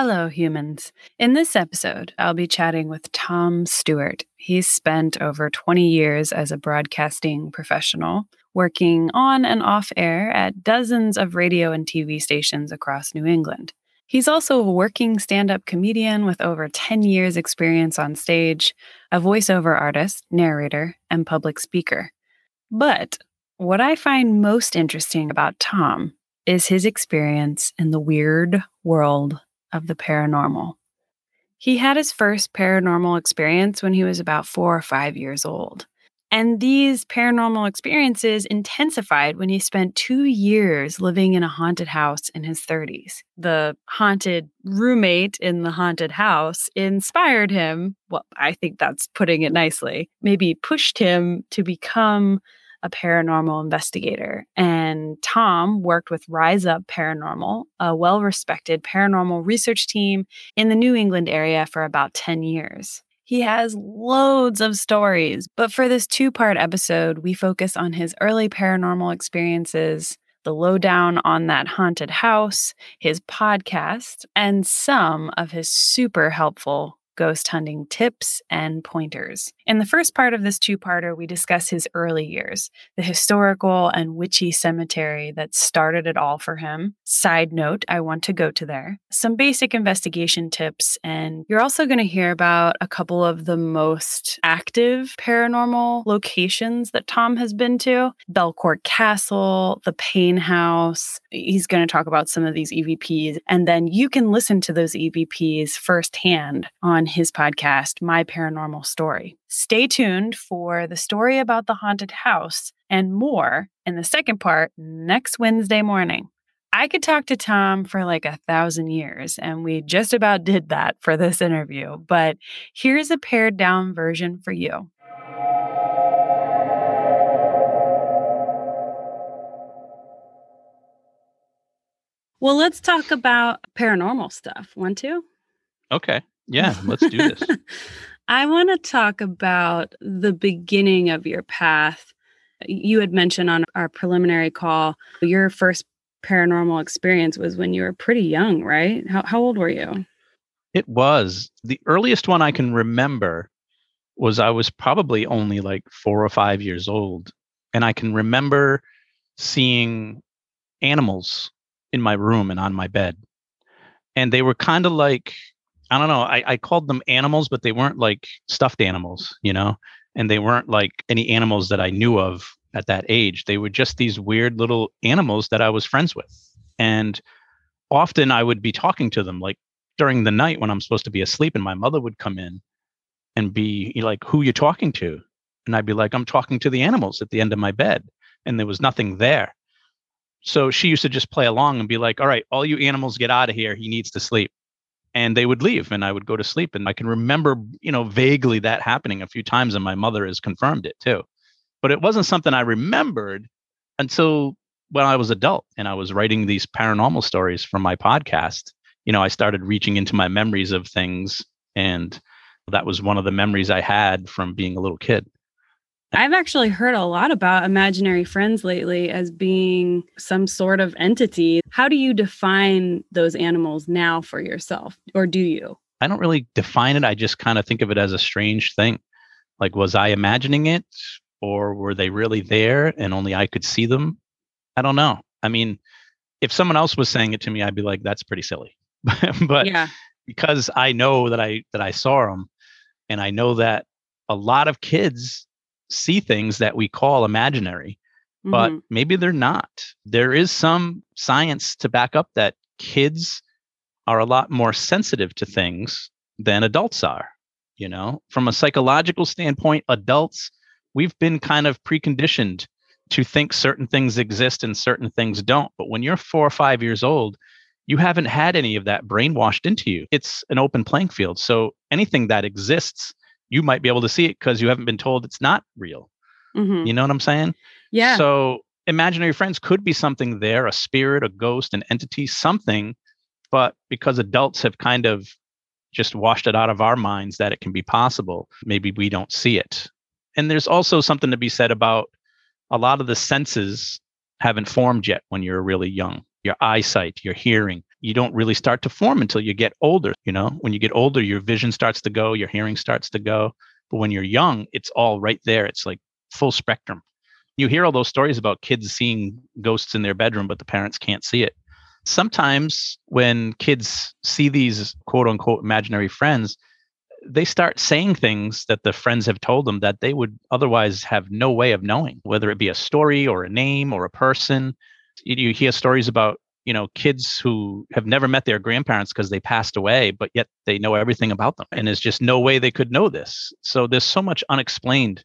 Hello, humans. In this episode, I'll be chatting with Tom Stewart. He's spent over 20 years as a broadcasting professional, working on and off air at dozens of radio and TV stations across New England. He's also a working stand up comedian with over 10 years' experience on stage, a voiceover artist, narrator, and public speaker. But what I find most interesting about Tom is his experience in the weird world of the paranormal. He had his first paranormal experience when he was about four or five years old. And these paranormal experiences intensified when he spent two years living in a haunted house in his 30s. The haunted roommate in the haunted house inspired him. Well, I think that's putting it nicely. Maybe pushed him to become a paranormal investigator. And Tom worked with Rise Up Paranormal, a well respected paranormal research team in the New England area for about 10 years. He has loads of stories, but for this two part episode, we focus on his early paranormal experiences, the lowdown on that haunted house, his podcast, and some of his super helpful ghost hunting tips and pointers. In the first part of this two parter, we discuss his early years, the historical and witchy cemetery that started it all for him. Side note, I want to go to there. Some basic investigation tips, and you're also going to hear about a couple of the most active paranormal locations that Tom has been to Belcourt Castle, the Paine House. He's going to talk about some of these EVPs, and then you can listen to those EVPs firsthand on his podcast, My Paranormal Story. Stay tuned for the story about the haunted house and more in the second part next Wednesday morning. I could talk to Tom for like a thousand years, and we just about did that for this interview, but here's a pared down version for you. Well, let's talk about paranormal stuff. Want to? Okay. Yeah, let's do this. I want to talk about the beginning of your path. You had mentioned on our preliminary call, your first paranormal experience was when you were pretty young, right? How, how old were you? It was. The earliest one I can remember was I was probably only like four or five years old. And I can remember seeing animals in my room and on my bed. And they were kind of like I don't know. I, I called them animals, but they weren't like stuffed animals, you know, and they weren't like any animals that I knew of at that age. They were just these weird little animals that I was friends with. And often I would be talking to them like during the night when I'm supposed to be asleep, and my mother would come in and be like, Who you talking to? And I'd be like, I'm talking to the animals at the end of my bed. And there was nothing there. So she used to just play along and be like, All right, all you animals get out of here. He needs to sleep and they would leave and I would go to sleep. And I can remember, you know, vaguely that happening a few times, and my mother has confirmed it too. But it wasn't something I remembered until when I was adult and I was writing these paranormal stories for my podcast. You know, I started reaching into my memories of things, and that was one of the memories I had from being a little kid. I've actually heard a lot about imaginary friends lately as being some sort of entity. How do you define those animals now for yourself, or do you? I don't really define it. I just kind of think of it as a strange thing. Like, was I imagining it, or were they really there and only I could see them? I don't know. I mean, if someone else was saying it to me, I'd be like, that's pretty silly. but yeah. because I know that I that I saw them, and I know that a lot of kids see things that we call imaginary, mm-hmm. but maybe they're not. There is some science to back up that kids are a lot more sensitive to things than adults are. You know, from a psychological standpoint, adults, we've been kind of preconditioned to think certain things exist and certain things don't. But when you're four or five years old, you haven't had any of that brainwashed into you. It's an open playing field. So anything that exists, you might be able to see it because you haven't been told it's not real. Mm-hmm. You know what I'm saying? Yeah. So imaginary friends could be something there, a spirit, a ghost, an entity, something. But because adults have kind of just washed it out of our minds that it can be possible, maybe we don't see it. And there's also something to be said about a lot of the senses haven't formed yet when you're really young your eyesight, your hearing. You don't really start to form until you get older. You know, when you get older, your vision starts to go, your hearing starts to go. But when you're young, it's all right there. It's like full spectrum. You hear all those stories about kids seeing ghosts in their bedroom, but the parents can't see it. Sometimes when kids see these quote unquote imaginary friends, they start saying things that the friends have told them that they would otherwise have no way of knowing, whether it be a story or a name or a person you hear stories about you know kids who have never met their grandparents because they passed away but yet they know everything about them and there's just no way they could know this. So there's so much unexplained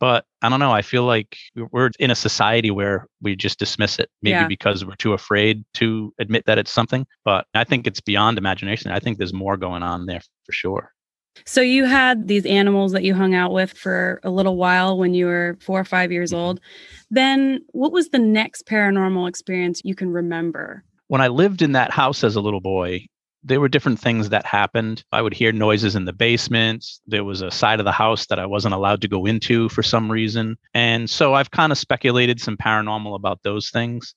but i don't know i feel like we're in a society where we just dismiss it maybe yeah. because we're too afraid to admit that it's something but i think it's beyond imagination i think there's more going on there for sure so you had these animals that you hung out with for a little while when you were four or five years mm-hmm. old. Then what was the next paranormal experience you can remember? When I lived in that house as a little boy, there were different things that happened. I would hear noises in the basement. There was a side of the house that I wasn't allowed to go into for some reason. And so I've kind of speculated some paranormal about those things.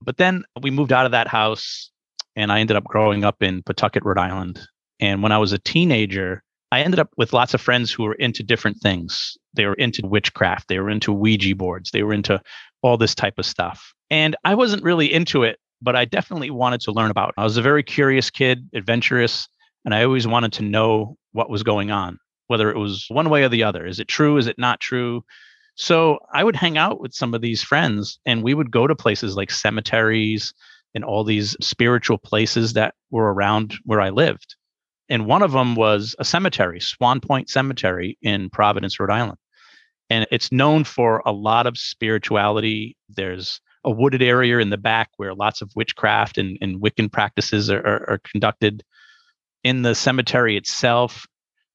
But then we moved out of that house and I ended up growing up in Pawtucket, Rhode Island. And when I was a teenager, I ended up with lots of friends who were into different things. They were into witchcraft, they were into Ouija boards, they were into all this type of stuff. And I wasn't really into it, but I definitely wanted to learn about it. I was a very curious kid, adventurous, and I always wanted to know what was going on, whether it was one way or the other. Is it true? Is it not true? So I would hang out with some of these friends and we would go to places like cemeteries and all these spiritual places that were around where I lived and one of them was a cemetery, Swan Point Cemetery in Providence, Rhode Island. And it's known for a lot of spirituality. There's a wooded area in the back where lots of witchcraft and, and Wiccan practices are, are, are conducted. In the cemetery itself,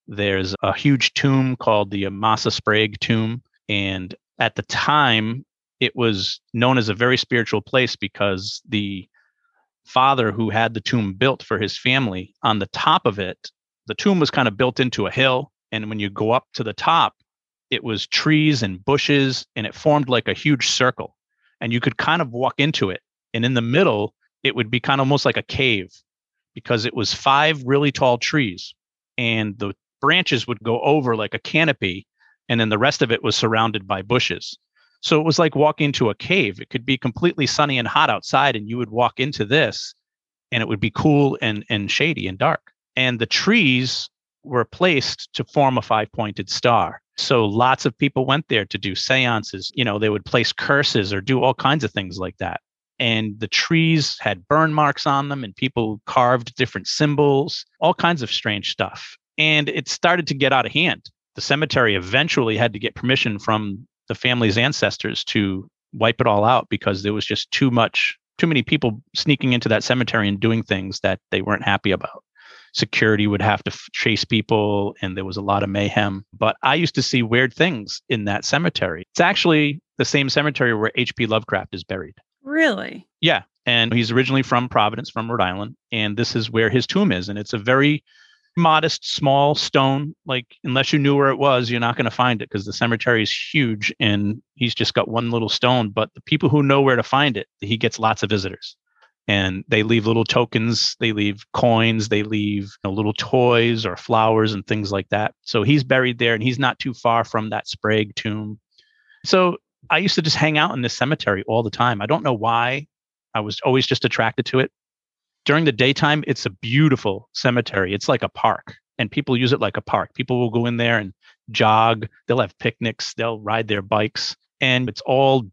there's a huge tomb called the Amasa Sprague tomb. And at the time, it was known as a very spiritual place because the father who had the tomb built for his family, on the top of it, the tomb was kind of built into a hill. And when you go up to the top, it was trees and bushes, and it formed like a huge circle. And you could kind of walk into it. And in the middle, it would be kind of almost like a cave because it was five really tall trees. And the branches would go over like a canopy. And then the rest of it was surrounded by bushes. So it was like walking into a cave. It could be completely sunny and hot outside, and you would walk into this and it would be cool and, and shady and dark. And the trees were placed to form a five pointed star. So lots of people went there to do seances. You know, they would place curses or do all kinds of things like that. And the trees had burn marks on them, and people carved different symbols, all kinds of strange stuff. And it started to get out of hand. The cemetery eventually had to get permission from the family's ancestors to wipe it all out because there was just too much too many people sneaking into that cemetery and doing things that they weren't happy about. Security would have to f- chase people and there was a lot of mayhem. But i used to see weird things in that cemetery. It's actually the same cemetery where hp lovecraft is buried. Really? Yeah and he's originally from providence from rhode island and this is where his tomb is and it's a very modest, small stone. Like, unless you knew where it was, you're not going to find it because the cemetery is huge and he's just got one little stone. But the people who know where to find it, he gets lots of visitors. And they leave little tokens, they leave coins, they leave you know, little toys or flowers and things like that. So he's buried there and he's not too far from that Sprague tomb. So I used to just hang out in this cemetery all the time. I don't know why. I was always just attracted to it during the daytime, it's a beautiful cemetery. It's like a park, and people use it like a park. People will go in there and jog. They'll have picnics. They'll ride their bikes, and it's all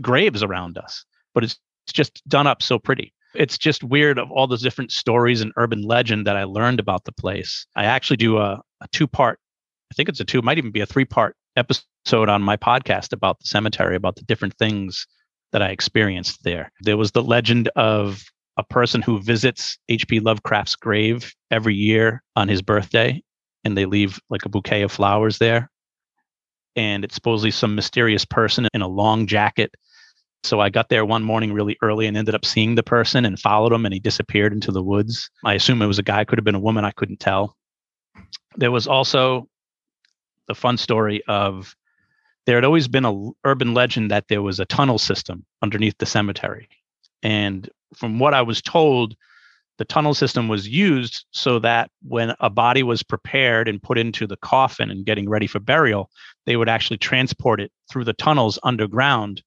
graves around us. But it's, it's just done up so pretty. It's just weird of all those different stories and urban legend that I learned about the place. I actually do a, a two part, I think it's a two, might even be a three part episode on my podcast about the cemetery, about the different things that I experienced there. There was the legend of a person who visits H.P. Lovecraft's grave every year on his birthday, and they leave like a bouquet of flowers there. And it's supposedly some mysterious person in a long jacket. So I got there one morning really early and ended up seeing the person and followed him, and he disappeared into the woods. I assume it was a guy, could have been a woman, I couldn't tell. There was also the fun story of there had always been a urban legend that there was a tunnel system underneath the cemetery and from what i was told the tunnel system was used so that when a body was prepared and put into the coffin and getting ready for burial they would actually transport it through the tunnels underground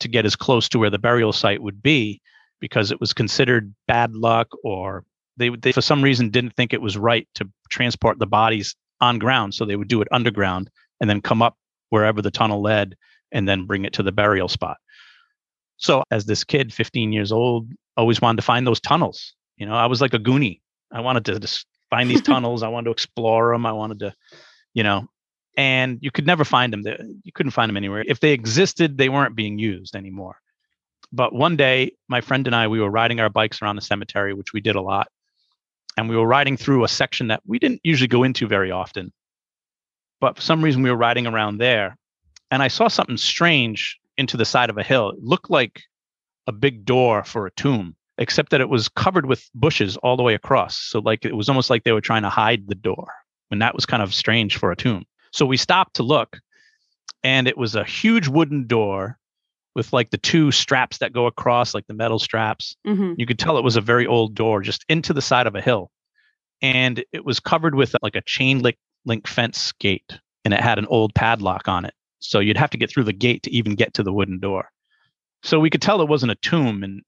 to get as close to where the burial site would be because it was considered bad luck or they, they for some reason didn't think it was right to transport the bodies on ground so they would do it underground and then come up wherever the tunnel led and then bring it to the burial spot. So as this kid, 15 years old, always wanted to find those tunnels. You know, I was like a goonie. I wanted to just find these tunnels. I wanted to explore them. I wanted to, you know, and you could never find them. You couldn't find them anywhere. If they existed, they weren't being used anymore. But one day, my friend and I, we were riding our bikes around the cemetery, which we did a lot. And we were riding through a section that we didn't usually go into very often but for some reason we were riding around there and I saw something strange into the side of a hill. It looked like a big door for a tomb, except that it was covered with bushes all the way across. So like it was almost like they were trying to hide the door. And that was kind of strange for a tomb. So we stopped to look and it was a huge wooden door with like the two straps that go across like the metal straps. Mm-hmm. You could tell it was a very old door just into the side of a hill. And it was covered with like a chain link link fence gate and it had an old padlock on it. So you'd have to get through the gate to even get to the wooden door. So we could tell it wasn't a tomb. And,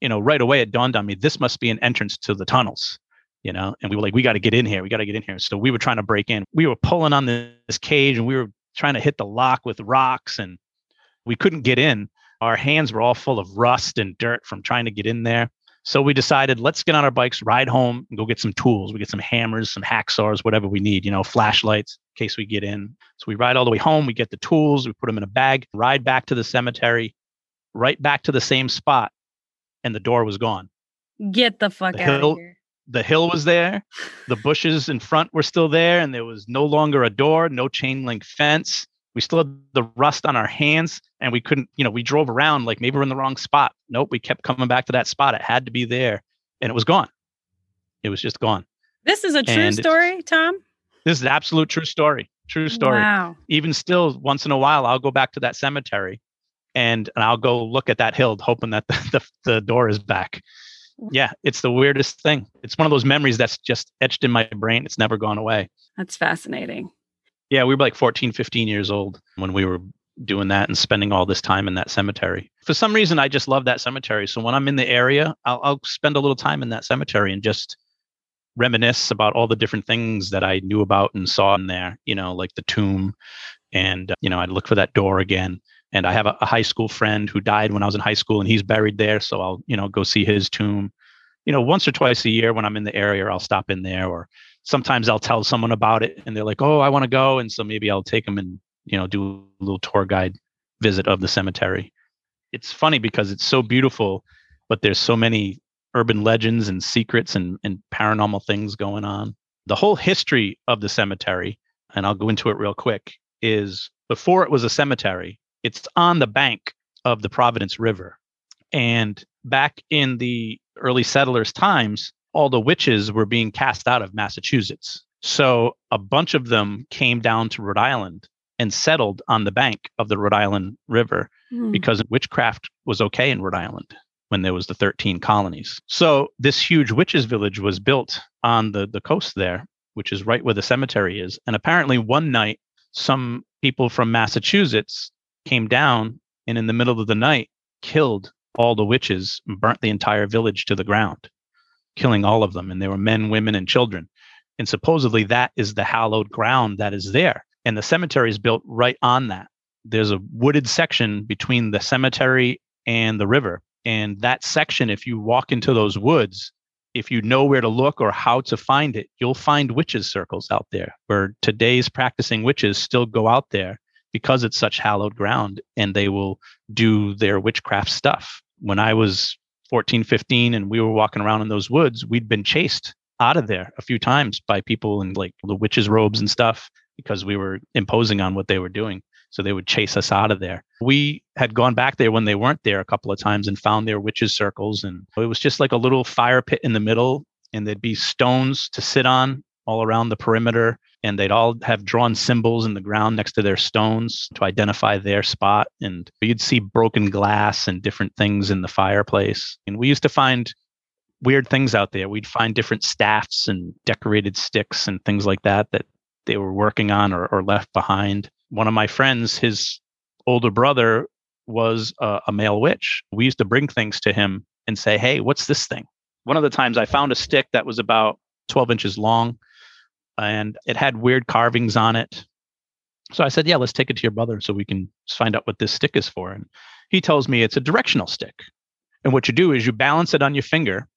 you know, right away it dawned on me this must be an entrance to the tunnels, you know, and we were like, we got to get in here. We got to get in here. So we were trying to break in. We were pulling on this cage and we were trying to hit the lock with rocks and we couldn't get in. Our hands were all full of rust and dirt from trying to get in there. So we decided, let's get on our bikes, ride home, and go get some tools. We get some hammers, some hacksaws, whatever we need, you know, flashlights in case we get in. So we ride all the way home. We get the tools, we put them in a bag, ride back to the cemetery, right back to the same spot, and the door was gone. Get the fuck the out hill, of here. The hill was there. The bushes in front were still there, and there was no longer a door, no chain link fence we still had the rust on our hands and we couldn't you know we drove around like maybe we're in the wrong spot. Nope we kept coming back to that spot. It had to be there and it was gone. It was just gone. This is a true and story tom? This is an absolute true story true story. Wow. even still once in a while i'll go back to that cemetery and, and i'll go look at that hill hoping that the, the, the door is back. Yeah it's the weirdest thing. It's one of those memories that's just etched in my brain. It's never gone away. That's fascinating yeah, we were like 14, 15 years old when we were doing that and spending all this time in that cemetery. For some reason, I just love that cemetery. So when I'm in the area, I'll, I'll spend a little time in that cemetery and just reminisce about all the different things that I knew about and saw in there, you know, like the tomb. And, you know, I'd look for that door again. And I have a, a, high school friend who died when I was in high school and he's buried there. So I'll, you know, go see his tomb. You know, once or twice a year when I'm in the area, I'll stop in there or sometimes I'll tell someone about it and they're like, "Oh, I want to go," and so maybe I'll take them and you know do a little tour guide visit of the cemetery. It's funny because it's so beautiful, but there's so many urban legends and secrets and, and paranormal things going on. The whole history of the cemetery, and I'll go into it real quick, is before it was a cemetery, it's on the bank of the Providence River. And back in the early settlers' times, all the witches were being cast out of Massachusetts. So a bunch of them came down to Rhode Island and settled on the bank of the Rhode Island River mm. because witchcraft was okay in Rhode Island when there was the 13 colonies. So this huge witches village was built on the the coast there, which is right where the cemetery is. And apparently one night some people from Massachusetts came down and in the middle of the night killed all the witches and burnt the entire village to the ground killing all of them. And they were men, women, and children. And supposedly that is the hallowed ground that is there. And the cemetery is built right on that. There's a wooded section between the cemetery and the river. And that section, if you walk into those woods, if you know where to look or how to find it, you'll find witches' circles out there where today's practicing witches still go out there because it's such hallowed ground and they will do their witchcraft stuff. When I was 14, 15 and we were walking around in those woods, we'd been chased out of there a few times by people in like the witches' robes and stuff because we were imposing on what they were doing. So they would chase us out of there. We had gone back there when they weren't there a couple of times and found their witches' circles. And it was just like a little fire pit in the middle, and there'd be stones to sit on all around the perimeter. And they'd all have drawn symbols in the ground next to their stones to identify their spot. And you'd see broken glass and different things in the fireplace. And we used to find weird things out there. We'd find different staffs and decorated sticks and things like that that they were working on or, or left behind. One of my friends, his older brother was a, a male witch. We used to bring things to him and say, Hey, what's this thing? One of the times I found a stick that was about 12 inches long and it had weird carvings on it. So I said, Yeah, let's take it to your brother so we can find out what this stick is for. And he tells me it's a directional stick. And what you do is you balance it on your finger.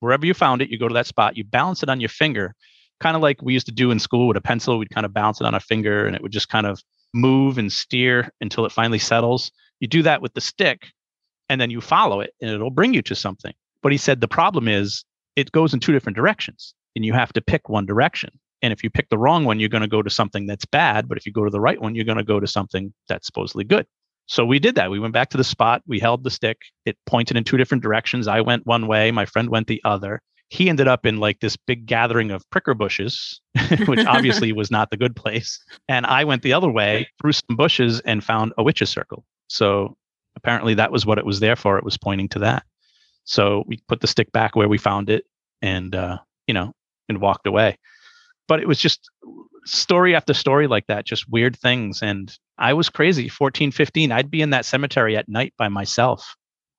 Wherever you found it, you go to that spot, you balance it on your finger kind of like we used to do in school with a pencil. We'd kind of bounce it on a finger and it would just kind of move and steer until it finally settles. You do that with the stick and then you follow it and it'll bring you to something. But he said the problem is it goes in two different directions and you have to pick one direction. And if you pick the wrong one, you're going to go to something that's bad. But if you go to the right one, you're going to go to something that's supposedly good. So we did that. We went back to the spot. We held the stick. It pointed in two different directions. I went one way, my friend went the other he ended up in like this big gathering of pricker bushes, which obviously was not the good place. And I went the other way through some bushes and found a witch's circle. So apparently that was what it was there for. It was pointing to that. So we put the stick back where we found it and, uh, you know, and walked away. But it was just story after story like that, just weird things. And I was crazy, 14, 15. I'd be in that cemetery at night by myself.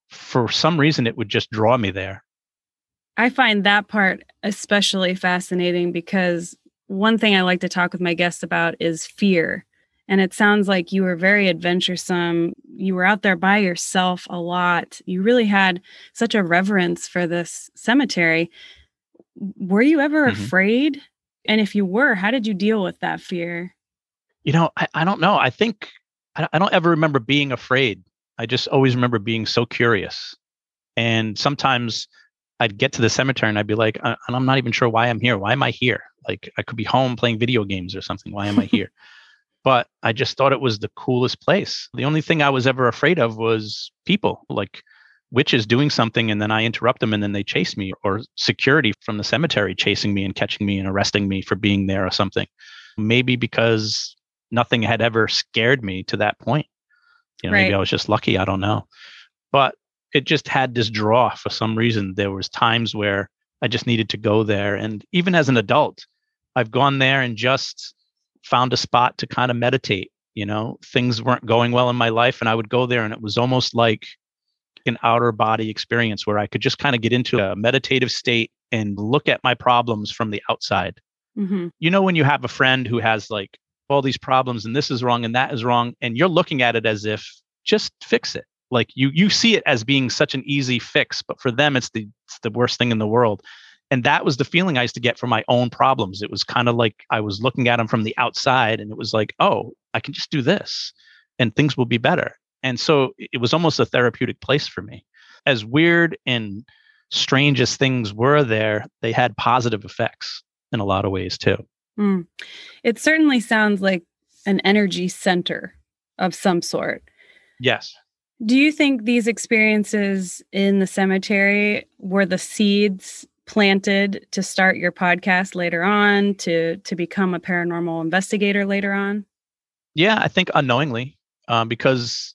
For some reason, it would just draw me there. I find that part especially fascinating because one thing I like to talk with my guests about is fear. And it sounds like you were very adventuresome. You were out there by yourself a lot. You really had such a reverence for this cemetery. Were you ever mm-hmm. afraid? And if you were, how did you deal with that fear? You know, I, I don't know. I think I, I don't ever remember being afraid. I just always remember being so curious. And sometimes I'd get to the cemetery and I'd be like, and I'm not even sure why I'm here. Why am I here? Like I could be home playing video games or something. Why am I here? but I just thought it was the coolest place. The only thing I was ever afraid of was people, like witches doing something and then I interrupt them and then they chase me, or security from the cemetery chasing me and catching me and arresting me for being there or something. Maybe because nothing had ever scared me to that point. You know, right. maybe I was just lucky. I don't know. But it just had this draw for some reason. There was times where I just needed to go there. And even as an adult, I've gone there and just found a spot to kind of meditate. You know, things weren't going well in my life, and I would go there, and it was almost like an outer body experience where I could just kind of get into a meditative state and look at my problems from the outside. Mm-hmm. You know, when you have a friend who has like all these problems and this is wrong and that is wrong, and you're looking at it as if just fix it like you you see it as being such an easy fix but for them it's the it's the worst thing in the world and that was the feeling i used to get for my own problems it was kind of like i was looking at them from the outside and it was like oh i can just do this and things will be better and so it was almost a therapeutic place for me as weird and strange as things were there they had positive effects in a lot of ways too mm. it certainly sounds like an energy center of some sort yes do you think these experiences in the cemetery were the seeds planted to start your podcast later on to to become a paranormal investigator later on? Yeah, I think unknowingly, um, because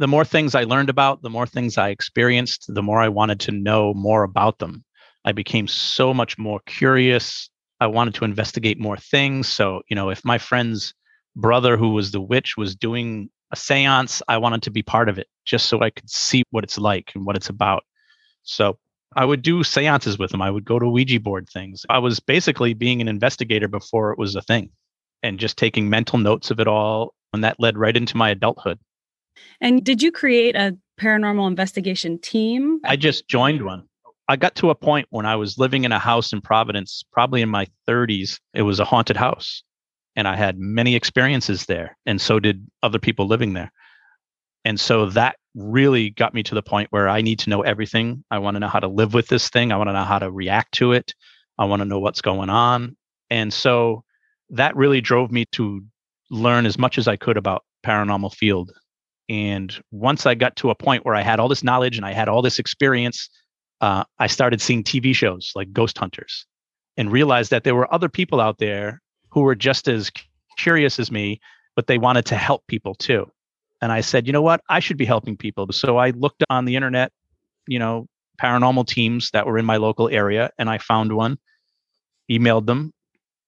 the more things I learned about, the more things I experienced, the more I wanted to know more about them. I became so much more curious. I wanted to investigate more things. So, you know, if my friend's brother, who was the witch, was doing a seance. I wanted to be part of it just so I could see what it's like and what it's about. So I would do seances with them. I would go to Ouija board things. I was basically being an investigator before it was a thing and just taking mental notes of it all. And that led right into my adulthood. And did you create a paranormal investigation team? I just joined one. I got to a point when I was living in a house in Providence, probably in my 30s. It was a haunted house and I had many experiences there, and so did other people living there. And so that really got me to the point where I need to know everything. I want to know how to live with this thing. I want to know how to react to it. I want to know what's going on. And so that really drove me to learn as much as I could about paranormal field. And once I got to a point where I had all this knowledge and I had all this experience, uh, I started seeing TV shows like Ghost Hunters and realized that there were other people out there who were just as curious as me, but they wanted to help people too. And I said, you know what? I should be helping people. So I looked on the internet, you know, paranormal teams that were in my local area, and I found one, emailed them,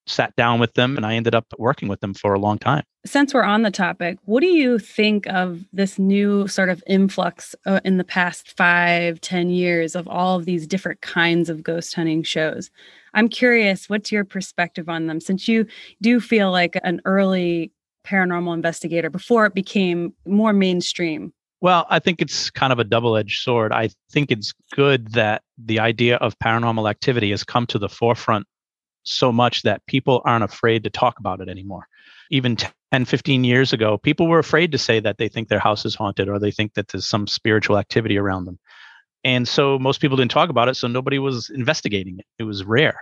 sat down with them, and I ended up working with them for a long time. Since we're on the topic, what do you think of this new sort of influx uh, in the past five, ten years of all of these different kinds of ghost hunting shows? I'm curious, what's your perspective on them since you do feel like an early paranormal investigator before it became more mainstream? Well, I think it's kind of a double edged sword. I think it's good that the idea of paranormal activity has come to the forefront so much that people aren't afraid to talk about it anymore. Even 10, 15 years ago, people were afraid to say that they think their house is haunted or they think that there's some spiritual activity around them. And so most people didn't talk about it, so nobody was investigating it. It was rare.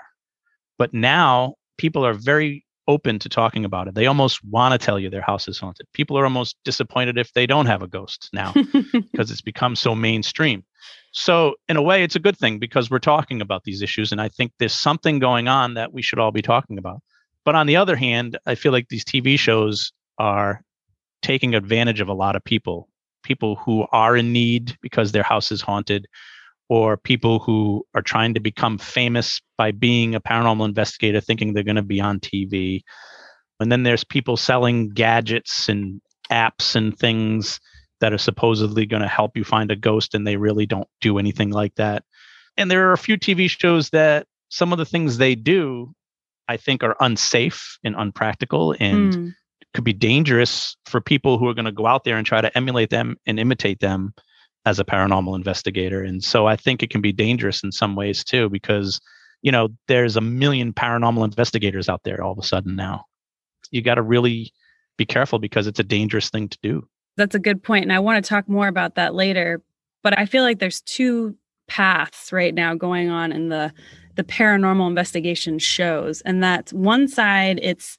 But now people are very open to talking about it. They almost want to tell you their house is haunted. People are almost disappointed if they don't have a ghost now because it's become so mainstream. So, in a way, it's a good thing because we're talking about these issues. And I think there's something going on that we should all be talking about. But on the other hand, I feel like these TV shows are taking advantage of a lot of people, people who are in need because their house is haunted, or people who are trying to become famous by being a paranormal investigator thinking they're going to be on TV. And then there's people selling gadgets and apps and things that are supposedly going to help you find a ghost and they really don't do anything like that. And there are a few TV shows that some of the things they do I think are unsafe and unpractical and mm. could be dangerous for people who are going to go out there and try to emulate them and imitate them as a paranormal investigator. And so I think it can be dangerous in some ways too, because, you know, there's a million paranormal investigators out there all of a sudden now. You got to really be careful because it's a dangerous thing to do. That's a good point. And I want to talk more about that later. But I feel like there's two paths right now going on in the the paranormal investigation shows and that's one side it's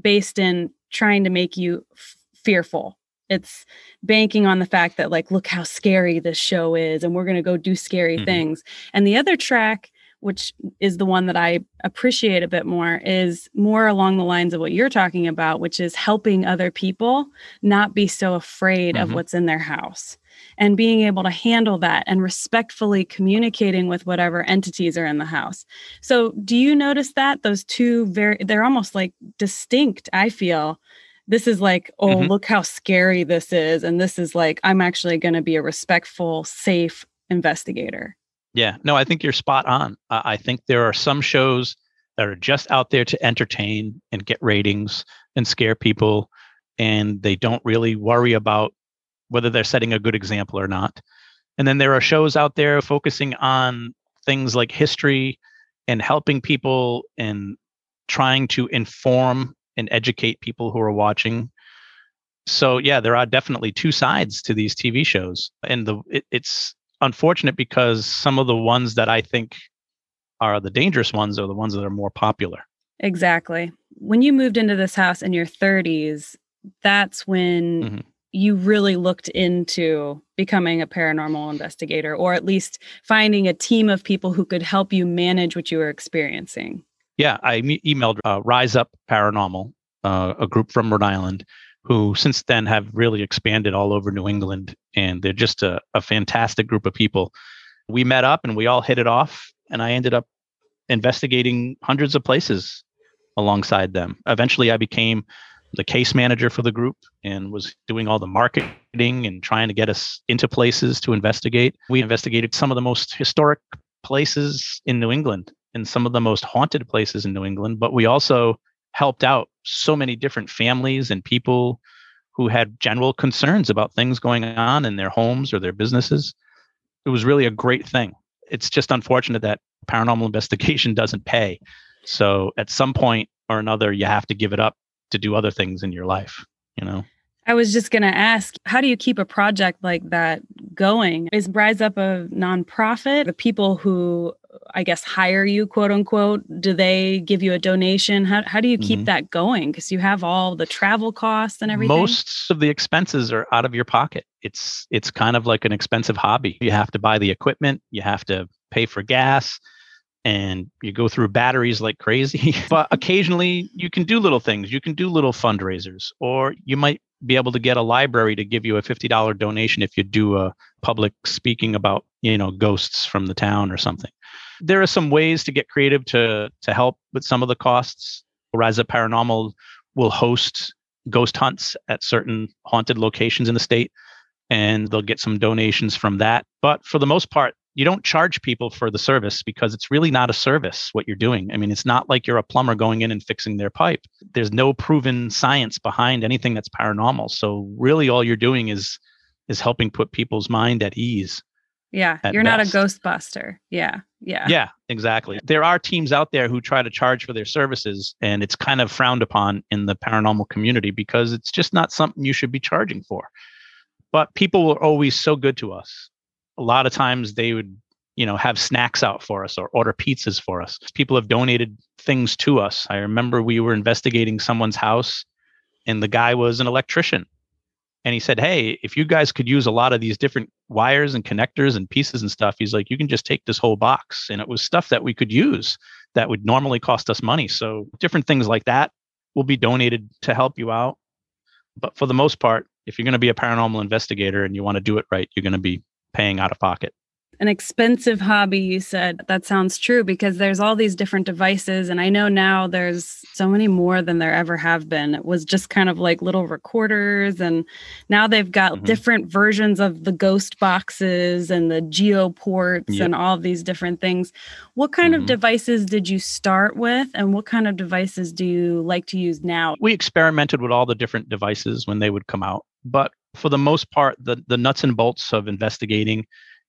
based in trying to make you f- fearful it's banking on the fact that like look how scary this show is and we're going to go do scary mm-hmm. things and the other track which is the one that i appreciate a bit more is more along the lines of what you're talking about which is helping other people not be so afraid mm-hmm. of what's in their house and being able to handle that and respectfully communicating with whatever entities are in the house so do you notice that those two very they're almost like distinct i feel this is like oh mm-hmm. look how scary this is and this is like i'm actually going to be a respectful safe investigator. Yeah no i think you're spot on. I think there are some shows that are just out there to entertain and get ratings and scare people and they don't really worry about whether they're setting a good example or not. And then there are shows out there focusing on things like history and helping people and trying to inform and educate people who are watching. So yeah, there are definitely two sides to these TV shows, and the it, it's unfortunate because some of the ones that I think are the dangerous ones are the ones that are more popular. Exactly. When you moved into this house in your 30s, that's when mm-hmm. you really looked into becoming a paranormal investigator or at least finding a team of people who could help you manage what you were experiencing. Yeah, I me- emailed uh, Rise Up Paranormal, uh, a group from Rhode Island, who since then have really expanded all over New England, and they're just a, a fantastic group of people. We met up and we all hit it off, and I ended up investigating hundreds of places alongside them. Eventually, I became the case manager for the group and was doing all the marketing and trying to get us into places to investigate. We investigated some of the most historic places in New England in some of the most haunted places in New England, but we also helped out so many different families and people who had general concerns about things going on in their homes or their businesses. It was really a great thing. It's just unfortunate that paranormal investigation doesn't pay. So at some point or another, you have to give it up to do other things in your life, you know? I was just going to ask, how do you keep a project like that going? Is Rise Up a nonprofit? The people who, I guess, hire you, quote unquote, do they give you a donation? How, how do you keep mm-hmm. that going? Because you have all the travel costs and everything. Most of the expenses are out of your pocket. It's it's kind of like an expensive hobby. You have to buy the equipment. You have to pay for gas and you go through batteries like crazy. but occasionally you can do little things. You can do little fundraisers, or you might be able to get a library to give you a $50 donation if you do a public speaking about, you know, ghosts from the town or something. There are some ways to get creative to to help with some of the costs. Up Paranormal will host ghost hunts at certain haunted locations in the state and they'll get some donations from that. But for the most part, you don't charge people for the service because it's really not a service what you're doing. I mean, it's not like you're a plumber going in and fixing their pipe. There's no proven science behind anything that's paranormal. So really all you're doing is is helping put people's mind at ease. Yeah, you're best. not a ghostbuster. Yeah. Yeah. Yeah, exactly. There are teams out there who try to charge for their services and it's kind of frowned upon in the paranormal community because it's just not something you should be charging for. But people were always so good to us a lot of times they would you know have snacks out for us or order pizzas for us people have donated things to us i remember we were investigating someone's house and the guy was an electrician and he said hey if you guys could use a lot of these different wires and connectors and pieces and stuff he's like you can just take this whole box and it was stuff that we could use that would normally cost us money. So different things like that will be donated to help you out. But for the most part if you're going to be a paranormal investigator and you want to do it right you're going to be paying out of pocket an expensive hobby you said that sounds true because there's all these different devices and i know now there's so many more than there ever have been it was just kind of like little recorders and now they've got mm-hmm. different versions of the ghost boxes and the geoports yep. and all these different things what kind mm-hmm. of devices did you start with and what kind of devices do you like to use now we experimented with all the different devices when they would come out but for the most part, the, the nuts and bolts of investigating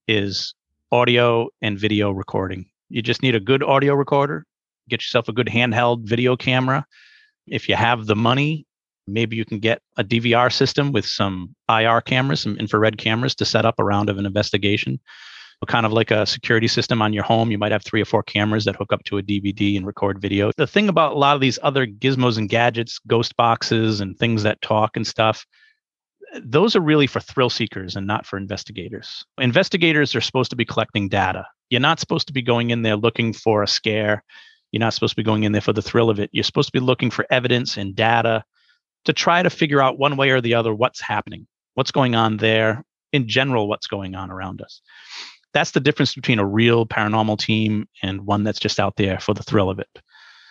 is audio and video recording. You just need a good audio recorder, get yourself a good handheld video camera. If you have the money, maybe you can get a DVR system with some IR cameras, some infrared cameras to set up a round of an investigation. Kind of like a security system on your home, you might have three or four cameras that hook up to a DVD and record video. The thing about a lot of these other gizmos and gadgets, ghost boxes and things that talk and stuff, those are really for thrill seekers and not for investigators. Investigators are supposed to be collecting data. You're not supposed to be going in there looking for a scare. You're not supposed to be going in there for the thrill of it. You're supposed to be looking for evidence and data to try to figure out one way or the other what's happening, what's going on there, in general, what's going on around us. That's the difference between a real paranormal team and one that's just out there for the thrill of it.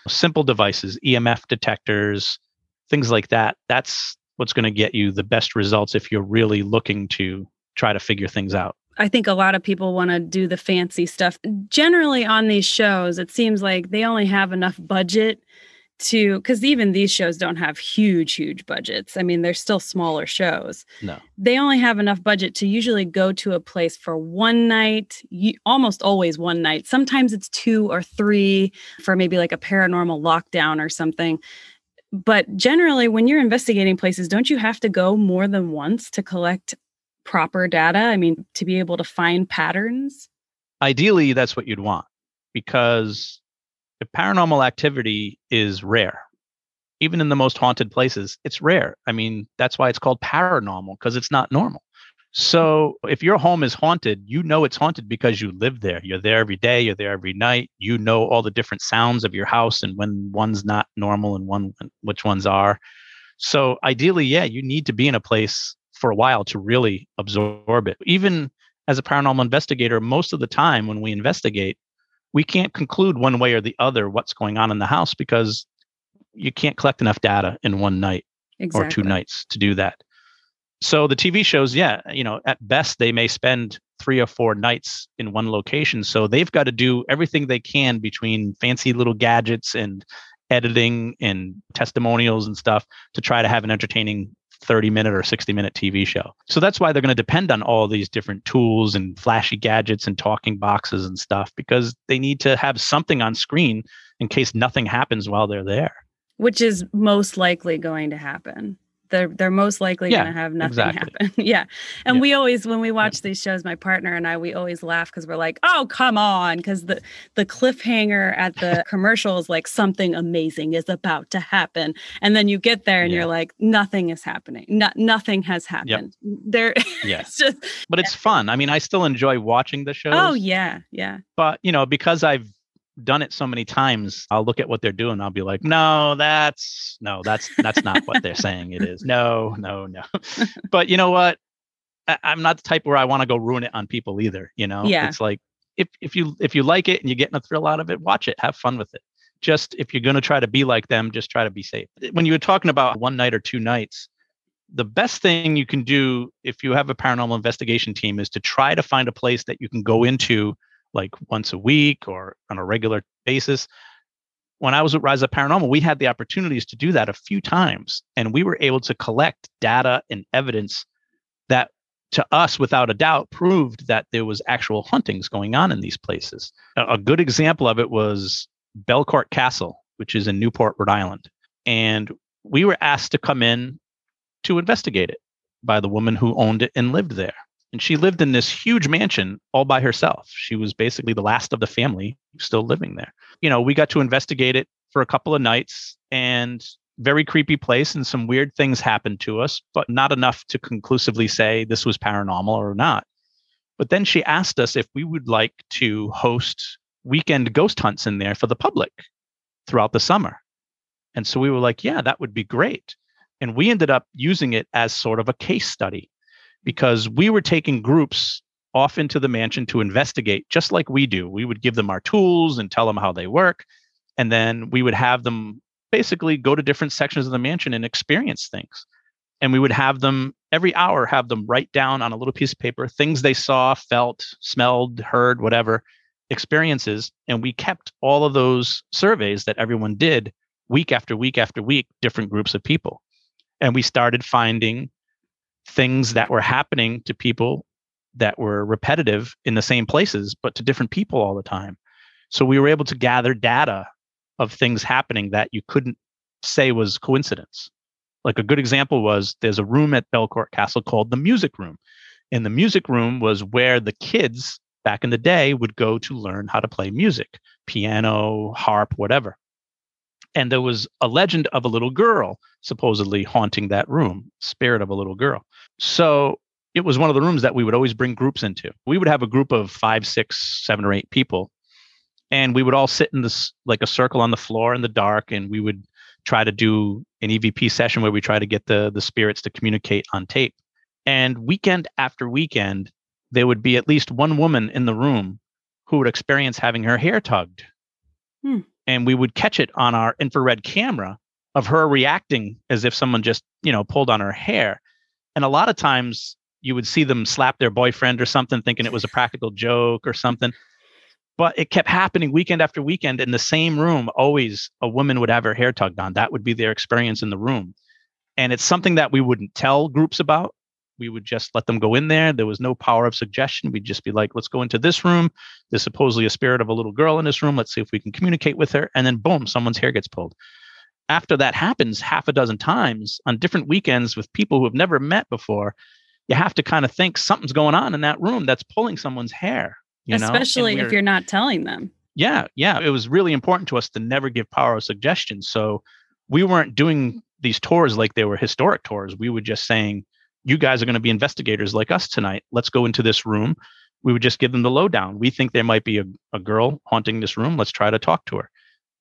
Simple devices, EMF detectors, things like that. That's what's going to get you the best results if you're really looking to try to figure things out. I think a lot of people want to do the fancy stuff. Generally, on these shows, it seems like they only have enough budget to, because even these shows don't have huge, huge budgets. I mean, they're still smaller shows. No. They only have enough budget to usually go to a place for one night, almost always one night. Sometimes it's two or three for maybe like a paranormal lockdown or something but generally, when you're investigating places, don't you have to go more than once to collect proper data? I mean, to be able to find patterns? Ideally, that's what you'd want because if paranormal activity is rare, even in the most haunted places, it's rare. I mean, that's why it's called paranormal because it's not normal. So if your home is haunted, you know it's haunted because you live there. You're there every day, you're there every night. You know all the different sounds of your house and when one's not normal and one which ones are. So ideally, yeah, you need to be in a place for a while to really absorb it. Even as a paranormal investigator, most of the time when we investigate, we can't conclude one way or the other what's going on in the house because you can't collect enough data in one night exactly. or two nights to do that so the TV shows, yeah, you know, at best they may spend three or four nights in one location. So they've got to do everything they can between fancy little gadgets and editing and testimonials and stuff to try to have an entertaining 30 minute or 60 minute TV show. So that's why they're going to depend on all these different tools and flashy gadgets and talking boxes and stuff because they need to have something on screen in case nothing happens while they're there. which is most likely going to happen they're they're most likely Yeah, going to have nothing exactly. happen. yeah. And Yeah. we always when we watch these shows my partner and I we always laugh cuz we're like, "Oh, come on," cuz the the cliffhanger at the commercial is like something amazing is about to happen. And then you get there and Yeah. you're like, "Nothing is happening. No, nothing has happened." There Yeah. it's just But it's fun. I mean, I still enjoy watching the oh, shows. Oh yeah, yeah. but you know because i've done it so many times i'll look at what they're doing i'll be like no that's no that's that's not what they're saying it is. No no no. But you know what? I, i'm not the type where i want to go ruin it on people either you know? Yeah. it's like if if you if you like it and you're getting a thrill out of it watch it have fun with it. Just if you're going to try to be like them just try to be safe. When you were talking about one night or two nights the best thing you can do if you have a paranormal investigation team is to try to find a place that you can go into like once a week or on a regular basis. When I was at Rise Up Paranormal, we had the opportunities to do that a few times, and we were able to collect data and evidence that, to us, without a doubt, proved that there was actual huntings going on in these places. A, a good example of it was Belcourt Castle, which is in Newport, Rhode Island, and we were asked to come in to investigate it by the woman who owned it and lived there. And she lived in this huge mansion all by herself. She was basically the last of the family still living there. You know, we got to investigate it for a couple of nights and very creepy place and some weird things happened to us, but not enough to conclusively say this was paranormal or not. But then she asked us if we would like to host weekend ghost hunts in there for the public throughout the summer. And so we were like, yeah, that would be great. And we ended up using it as sort of a case study because we were taking groups off into the mansion to investigate just like we do. We would give them our tools and tell them how they work. And then we would have them basically go to different sections of the mansion and experience things. And we would have them every hour have them write down on a little piece of paper things they saw, felt, smelled, heard, whatever experiences. And we kept all of those surveys that everyone did week after week after week, different groups of people. And we started finding things that were happening to people that were repetitive in the same places, but to different people all the time. So we were able to gather data of things happening that you couldn't say was coincidence. Like a good example was there's a room at Belcourt Castle called the music room. And the music room was where the kids back in the day would go to learn how to play music, piano, harp, whatever. And there was a legend of a little girl supposedly haunting that room, spirit of a little girl. So it was one of the rooms that we would always bring groups into. We would have a group of five, six, seven, or eight people, and we would all sit in this like a circle on the floor in the dark, and we would try to do an EVP session where we try to get the the spirits to communicate on tape. And weekend after weekend, there would be at least one woman in the room who would experience having her hair tugged. Hmm. And we would catch it on our infrared camera of her reacting as if someone just, you know, pulled on her hair. And a lot of times you would see them slap their boyfriend or something thinking it was a practical joke or something. But it kept happening weekend after weekend in the same room. Always a woman would have her hair tugged on. That would be their experience in the room. And it's something that we wouldn't tell groups about. We would just let them go in there. There was no power of suggestion. We'd just be like, let's go into this room. There's supposedly a spirit of a little girl in this room. Let's see if we can communicate with her. And then boom, someone's hair gets pulled. After that happens half a dozen times on different weekends with people who have never met before, you have to kind of think something's going on in that room that's pulling someone's hair. You know? And Especially if you're not telling them. yeah, yeah. It was really important to us to never give power of suggestion. So we weren't doing these tours like they were historic tours. We were just saying, you guys are going to be investigators like us tonight. Let's go into this room. We would just give them the lowdown. We think there might be a, a girl haunting this room. Let's try to talk to her.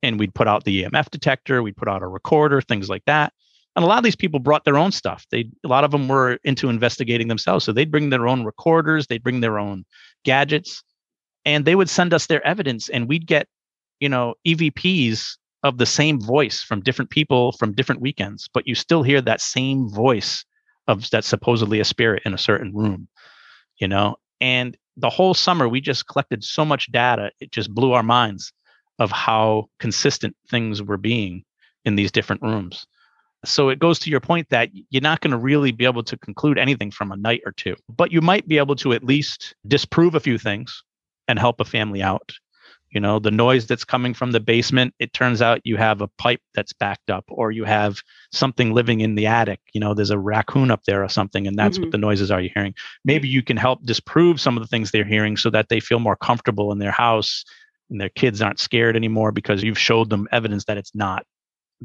And we'd put out the EMF detector, we'd put out a recorder, things like that. And a lot of these people brought their own stuff. They a lot of them were into investigating themselves. So they'd bring their own recorders, they'd bring their own gadgets, and they would send us their evidence and we'd get, you know, EVPs of the same voice from different people from different weekends, but you still hear that same voice of that's supposedly a spirit in a certain room, you know? And the whole summer we just collected so much data, it just blew our minds of how consistent things were being in these different rooms. So it goes to your point that you're not going to really be able to conclude anything from a night or two, but you might be able to at least disprove a few things and help a family out you know the noise that's coming from the basement it turns out you have a pipe that's backed up or you have something living in the attic you know there's a raccoon up there or something and that's mm-hmm. what the noises are you're hearing. Maybe you can help disprove some of the things they're hearing so that they feel more comfortable in their house and their kids aren't scared anymore because you've showed them evidence that it's not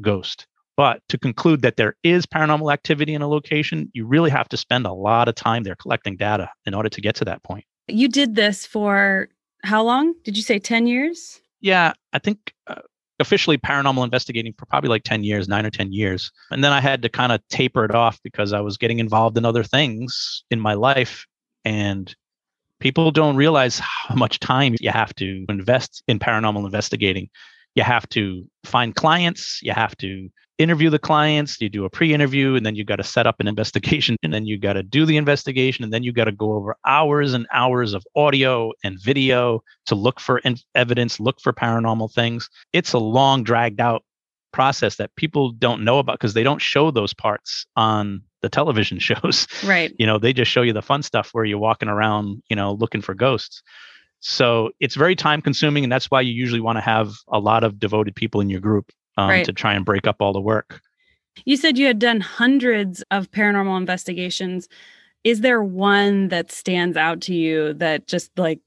ghost. But to conclude that there is paranormal activity in a location you really have to spend a lot of time there collecting data in order to get to that point. You did this for how long? Did you say 10 years? Yeah, I think uh, officially paranormal investigating for probably like 10 years, nine or 10 years. And then I had to kind of taper it off because I was getting involved in other things in my life. And people don't realize how much time you have to invest in paranormal investigating. You have to find clients, you have to interview the clients, you do a pre-interview, and then you got to set up an investigation, and then you got to do the investigation, and then you got to go over hours and hours of audio and video to look for in- evidence, look for paranormal things. It's a long, dragged out process that people don't know about because they don't show those parts on the television shows. Right. You know, they just show you the fun stuff where you're walking around, you know, looking for ghosts. So it's very time consuming, and that's why you usually want to have a lot of devoted people in your group um, right. to try and break up all the work. You said you had done hundreds of paranormal investigations. Is there one that stands out to you that just like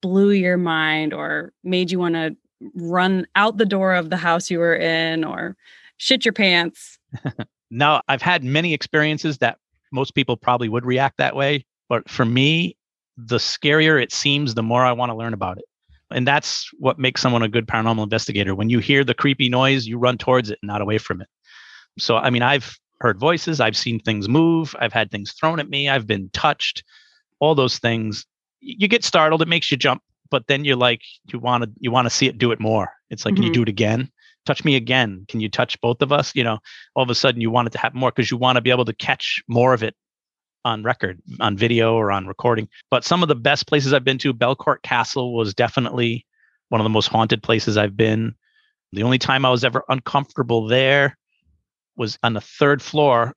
blew your mind or made you want to run out the door of the house you were in or shit your pants? no, I've had many experiences that most people probably would react that way. But for me, the scarier it seems, the more I want to learn about it. And that's what makes someone a good paranormal investigator. When you hear the creepy noise, you run towards it, not away from it. So, I mean, I've heard voices, I've seen things move, I've had things thrown at me, I've been touched, all those things. You get startled, it makes you jump, but then you're like, you want to you want to see it do it more. It's like, mm-hmm. can you mm-hmm. do it again? Touch me again. Can you touch both of us? You know, all of a sudden you want it to happen more because you want to be able to catch more of it on record, on video or on recording. But some of the best places I've been to, Belcourt Castle was definitely one of the most haunted places I've been. The only time I was ever uncomfortable there was on the third floor.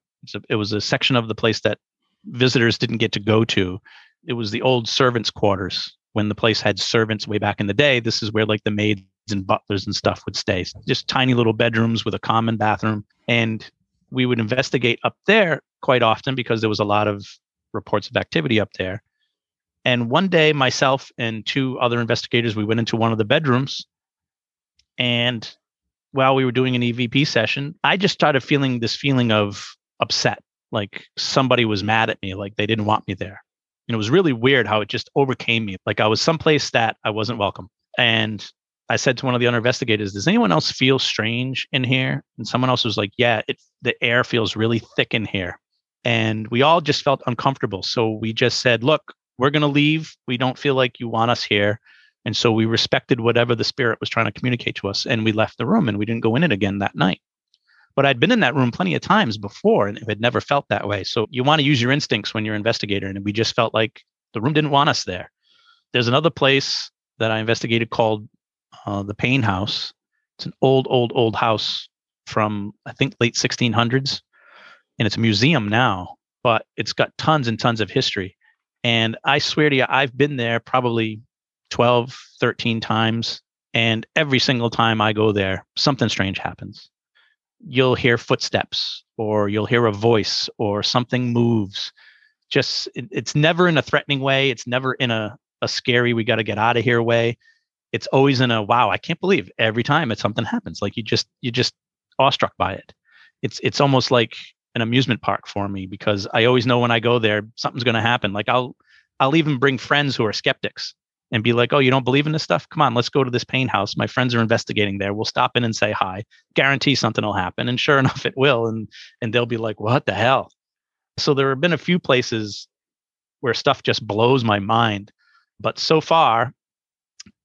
It was a section of the place that visitors didn't get to go to. It was the old servants' quarters when the place had servants way back in the day. This is where like the maids and butlers and stuff would stay. Just tiny little bedrooms with a common bathroom. And we would investigate up there quite often because there was a lot of reports of activity up there. And one day, myself and two other investigators, we went into one of the bedrooms. And while we were doing an EVP session, I just started feeling this feeling of upset, like somebody was mad at me, like they didn't want me there. And it was really weird how it just overcame me. Like I was someplace that I wasn't welcome. And I said to one of the other investigators, "Does anyone else feel strange in here?" And someone else was like, "Yeah, it the air feels really thick in here." And we all just felt uncomfortable. So we just said, look, we're going to leave. We don't feel like you want us here. And so we respected whatever the spirit was trying to communicate to us. And we left the room and we didn't go in it again that night. But I'd been in that room plenty of times before and it had never felt that way. So you want to use your instincts when you're an investigator. And we just felt like the room didn't want us there. There's another place that I investigated called uh, the Paine House. It's an old, old, old house from, I think, late 1600s and it's a museum now, but it's got tons and tons of history. And I swear to you, I've been there probably 12, 13 times. And every single time I go there, something strange happens. You'll hear footsteps, or you'll hear a voice, or something moves. Just, it, it's never in a threatening way. It's never in a, a scary, we got to get out of here way. It's always in a wow, I can't believe every time it something happens. Like you just, you just awestruck by it. It's, it's almost like an amusement park for me because I always know when I go there something's going to happen. Like I'll I'll even bring friends who are skeptics and be like, "Oh, you don't believe in this stuff? Come on, let's go to this Paine House. My friends are investigating there. We'll stop in and say hi. Guarantee something will happen." And sure enough, it will. And and they'll be like, "What the hell?" So there have been a few places where stuff just blows my mind, but so far,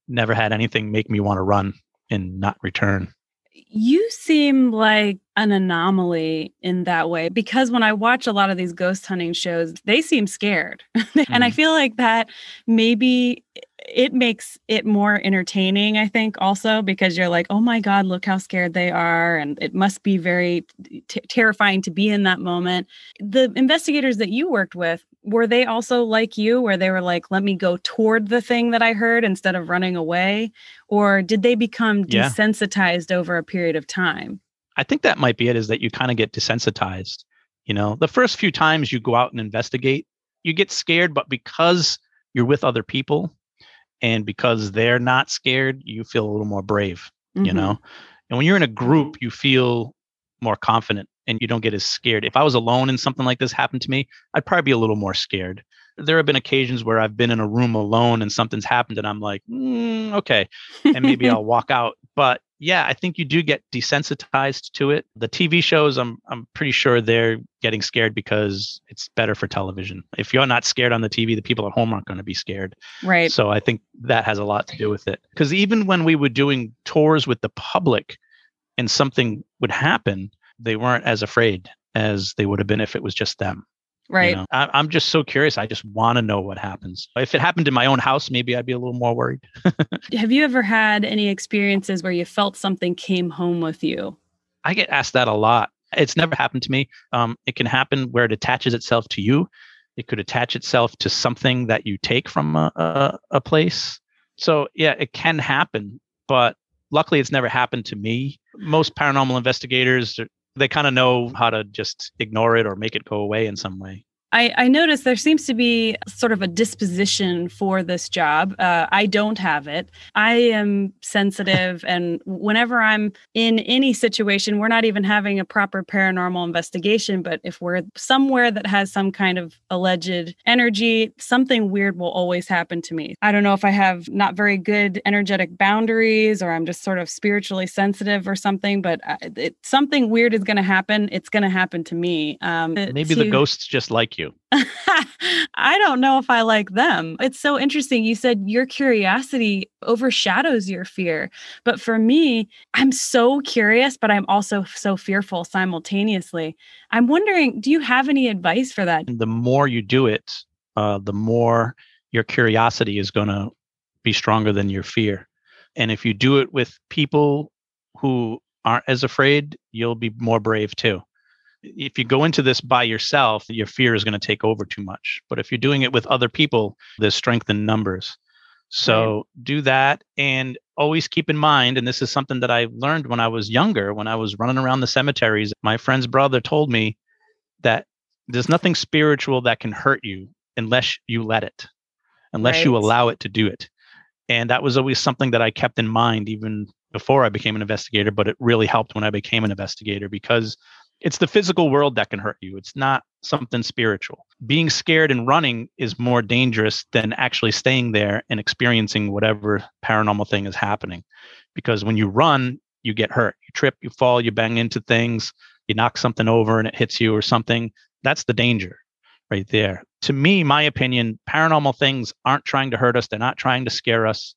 never had anything make me want to run and not return. You seem like an anomaly in that way because when I watch a lot of these ghost hunting shows, they seem scared. mm. and I mm-hmm. feel like that maybe it makes it more entertaining, I think, also because you're like, oh my God, look how scared they are. And it must be very t- terrifying to be in that moment. The investigators that you worked with, were they also like you where they were like let me go toward the thing that i heard instead of running away or did they become Yeah. desensitized over a period of time I think that might be it is that you kind of get desensitized. You know, the first few times you go out and investigate, you get scared, but because you're with other people and because they're not scared, you feel a little more brave, you Mhm. know? And when you're in a group, you feel more confident and you don't get as scared. If I was alone and something like this happened to me, I'd probably be a little more scared. There have been occasions where I've been in a room alone and something's happened and I'm like, "Mm, okay, and maybe I'll walk out. But yeah, I think you do get desensitized to it. The TV shows, I'm I'm pretty sure they're getting scared because it's better for television. If you're not scared on the TV, the people at home aren't going to be scared. right So I think that has a lot to do with it. Because even when we were doing tours with the public and something would happen, they weren't as afraid as they would have been if it was just them. you right know? I, I'm just so curious. I just want to know what happens. If it happened in my own house, maybe I'd be a little more worried. have you ever had any experiences where you felt something came home with you I get asked that a lot. It's never happened to me. Um, it can happen where it attaches itself to you. It could attach itself to something that you take from a, a, a place. So yeah, it can happen, but luckily it's never happened to me. Most paranormal investigators, they kind of know how to just ignore it or make it go away in some way. I, I noticed there seems to be sort of a disposition for this job. Uh, I don't have it. I am sensitive, and whenever I'm in any situation, we're not even having a proper paranormal investigation. But if we're somewhere that has some kind of alleged energy, something weird will always happen to me. I don't know if I have not very good energetic boundaries or I'm just sort of spiritually sensitive or something, but I, it, something weird is going to happen. It's going to happen to me. Um, Maybe the ghosts just like you. I don't know if I like them. It's so interesting. You said your curiosity overshadows your fear. But for me, I'm so curious, but I'm also so fearful simultaneously. I'm wondering, do you have any advice for that? the more you do it, uh, the more your curiosity is going to be stronger than your fear. And if you do it with people who aren't as afraid, you'll be more brave too. If you go into this by yourself, your fear is going to take over too much. But if you're doing it with other people, there's strength in numbers. So do that and always keep in mind, and this is something that I learned when I was younger, when I was running around the cemeteries. My friend's brother told me that there's nothing spiritual that can hurt you unless you let it, unless you allow it to do it. And that was always something that I kept in mind even before I became an investigator, but it really helped when I became an investigator because it's the physical world that can hurt you. It's not something spiritual. Being scared and running is more dangerous than actually staying there and experiencing whatever paranormal thing is happening. Because when you run, you get hurt. You trip, you fall, you bang into things, you knock something over and it hits you or something. That's the danger right there. To me, my opinion, paranormal things aren't trying to hurt us. They're not trying to scare us.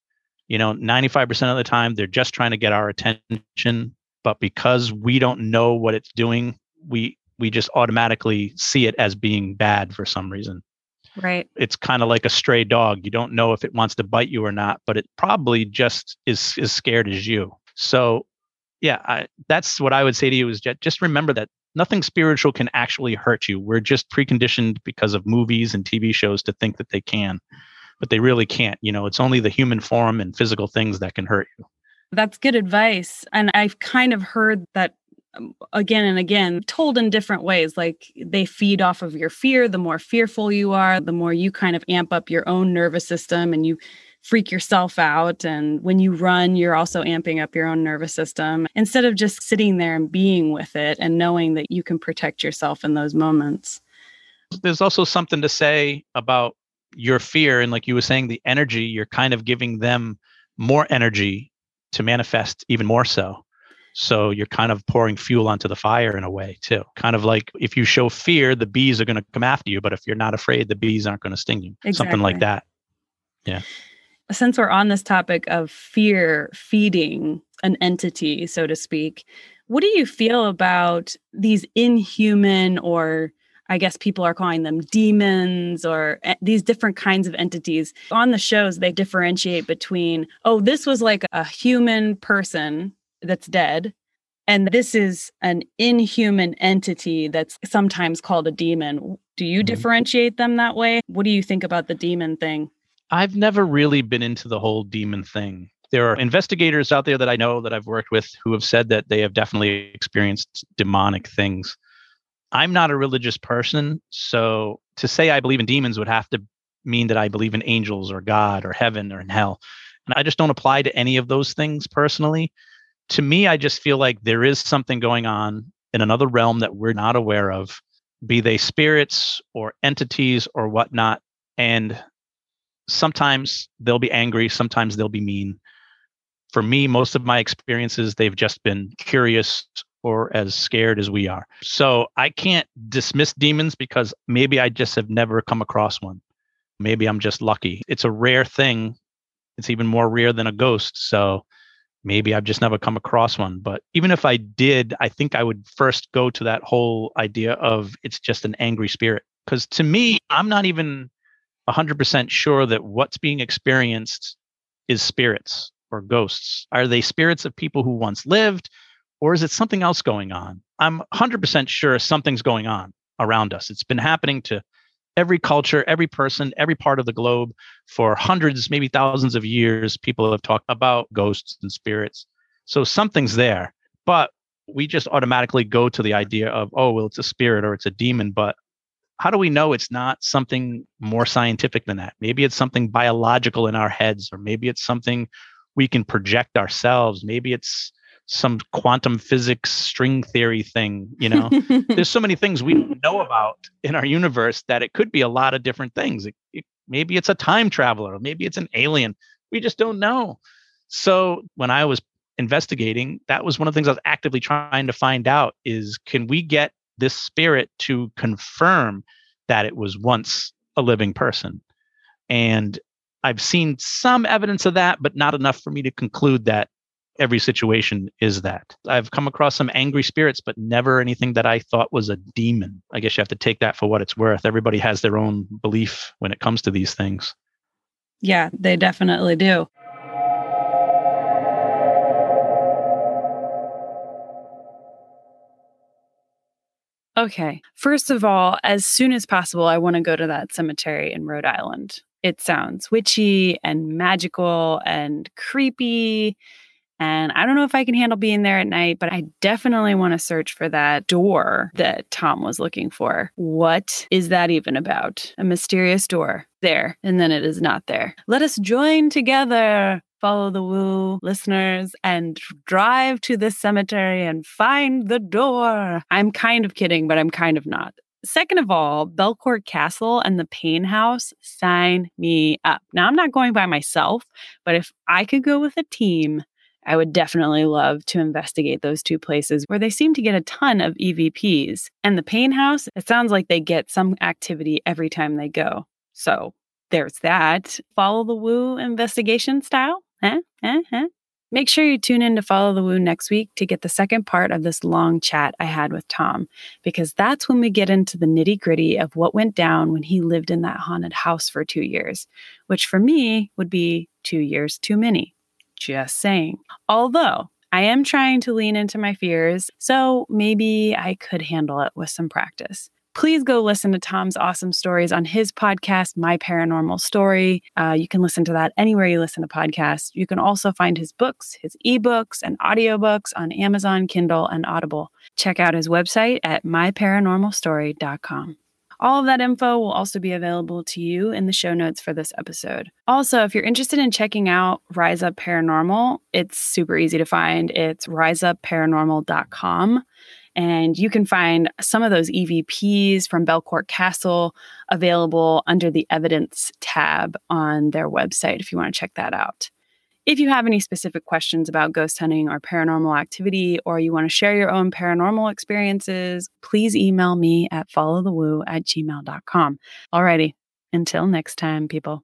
You know, 95% of the time, they're just trying to get our attention. But because we don't know what it's doing, we we just automatically see it as being bad for some reason. Right. It's kind of like a stray dog. You don't know if it wants to bite you or not, but it probably just is as scared as you. So, yeah, I, that's what I would say to you is just, just remember that nothing spiritual can actually hurt you. We're just preconditioned because of movies and TV shows to think that they can, but they really can't. You know, it's only the human form and physical things that can hurt you. That's good advice. And I've kind of heard that um, again and again, told in different ways. Like they feed off of your fear. The more fearful you are, the more you kind of amp up your own nervous system and you freak yourself out. And when you run, you're also amping up your own nervous system instead of just sitting there and being with it and knowing that you can protect yourself in those moments. There's also something to say about your fear. And like you were saying, the energy, you're kind of giving them more energy to manifest even more so. So you're kind of pouring fuel onto the fire in a way too. Kind of like if you show fear, the bees are going to come after you. But if you're not afraid, the bees aren't going to sting you. Something like that. Yeah. since we're on this topic of fear feeding an entity, so to speak, what do you feel about these inhuman, or I guess people are calling them demons, or e- these different kinds of entities? On the shows, they differentiate between, oh, this was like a human person that's dead, And this is an inhuman entity that's sometimes called a demon. Do you mm-hmm. differentiate them that way? What do you think about the demon thing? I've never really been into the whole demon thing. There are investigators out there that I know that I've worked with who have said that they have definitely experienced demonic things. I'm not a religious person, so to say I believe in demons would have to mean that I believe in angels or God or heaven or in hell. And I just don't apply to any of those things personally. To me, I just feel like there is something going on in another realm that we're not aware of, be they spirits or entities or whatnot. And sometimes they'll be angry, sometimes they'll be mean. For me, most of my experiences, they've just been curious or as scared as we are. So I can't dismiss demons because maybe I just have never come across one. Maybe I'm just lucky. It's a rare thing. It's even more rare than a ghost. So maybe I've just never come across one. But even if I did, I think I would first go to that whole idea of it's just an angry spirit. Because to me, I'm not even 100% sure that what's being experienced is spirits or ghosts. Are they spirits of people who once lived, or is it something else going on? I'm 100% sure something's going on around us. It's been happening to every culture, every person, every part of the globe for hundreds, maybe thousands of years. People have talked about ghosts and spirits. So something's there, but we just automatically go to the idea of, oh, well, it's a spirit or it's a demon. But how do we know it's not something more scientific than that? Maybe it's something biological in our heads, or maybe it's something we can project ourselves. Maybe it's some quantum physics string theory thing you know? There's so many things we don't know about in our universe that it could be a lot of different things. It, it, maybe it's a time traveler maybe it's an alien. We just don't know. So when i was investigating that was one of the things i was actively trying to find out is can we get this spirit to confirm that it was once a living person? And i've seen some evidence of that but not enough for me to conclude that every situation is that. I've come across some angry spirits, but never anything that I thought was a demon. I guess you have to take that for what it's worth. Everybody has their own belief when it comes to these things. Yeah, they definitely do. Okay. First of all, as soon as possible, I want to go to that cemetery in Rhode Island. It sounds witchy and magical and creepy and I don't know if I can handle being there at night, but I definitely want to search for that door that Tom was looking for. What is that even about? A mysterious door there, and then it is not there. Let us join together follow the woo listeners and drive to this cemetery and find the door. I'm kind of kidding, but I'm kind of not. Second of all, Belcourt Castle and the Paine House sign me up. Now, I'm not going by myself, but if I could go with a team, I would definitely love to investigate those two places where they seem to get a ton of EVPs. And the Paine House, it sounds like they get some activity every time they go. So there's that. Follow the Woo investigation style. Huh? Huh? Huh? Make sure you tune in to Follow the Woo next week to get the second part of this long chat I had with Tom, because that's when we get into the nitty gritty of what went down when he lived in that haunted house for two years, which for me would be two years too many. Just saying. Although I am trying to lean into my fears, so maybe I could handle it with some practice. Please go listen to Tom's awesome stories on his podcast, My Paranormal Story. Uh, you can listen to that anywhere you listen to podcasts. You can also find his books, his ebooks, and audiobooks on Amazon, Kindle, and Audible. Check out his website at myparanormalstory.com. All of that info will also be available to you in the show notes for this episode. Also, if you're interested in checking out Rise Up Paranormal, it's super easy to find. It's riseupparanormal.com. And you can find some of those EVPs from Belcourt Castle available under the evidence tab on their website if you want to check that out. If you have any specific questions about ghost hunting or paranormal activity, or you want to share your own paranormal experiences, please email me at followthewoo at gmail.com. Alrighty, until next time, people.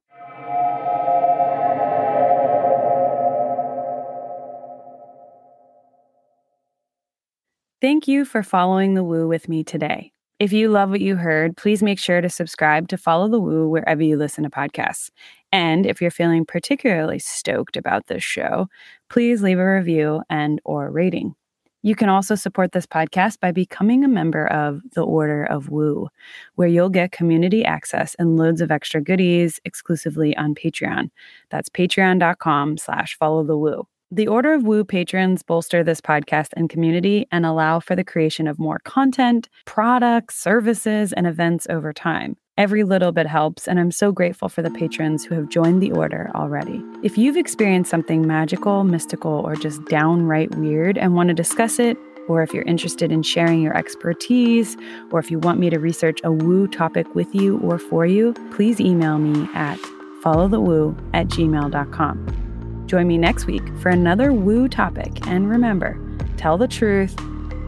Thank you for following the woo with me today. If you love what you heard, please make sure to subscribe to Follow the Woo wherever you listen to podcasts. And if you're feeling particularly stoked about this show, please leave a review and or rating. You can also support this podcast by becoming a member of the Order of Woo, where you'll get community access and loads of extra goodies exclusively on Patreon. That's patreon.com slash follow the woo. The Order of Woo patrons bolster this podcast and community and allow for the creation of more content, products, services, and events over time. Every little bit helps, and I'm so grateful for the patrons who have joined the order already. If you've experienced something magical, mystical, or just downright weird and want to discuss it, or if you're interested in sharing your expertise, or if you want me to research a woo topic with you or for you, please email me at followthewoo at gmail.com. Join me next week for another woo topic. And remember, tell the truth,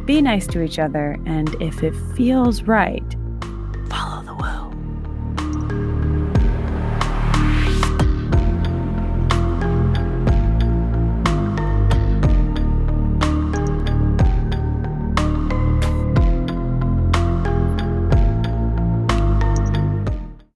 be nice to each other, and if it feels right, follow the woo.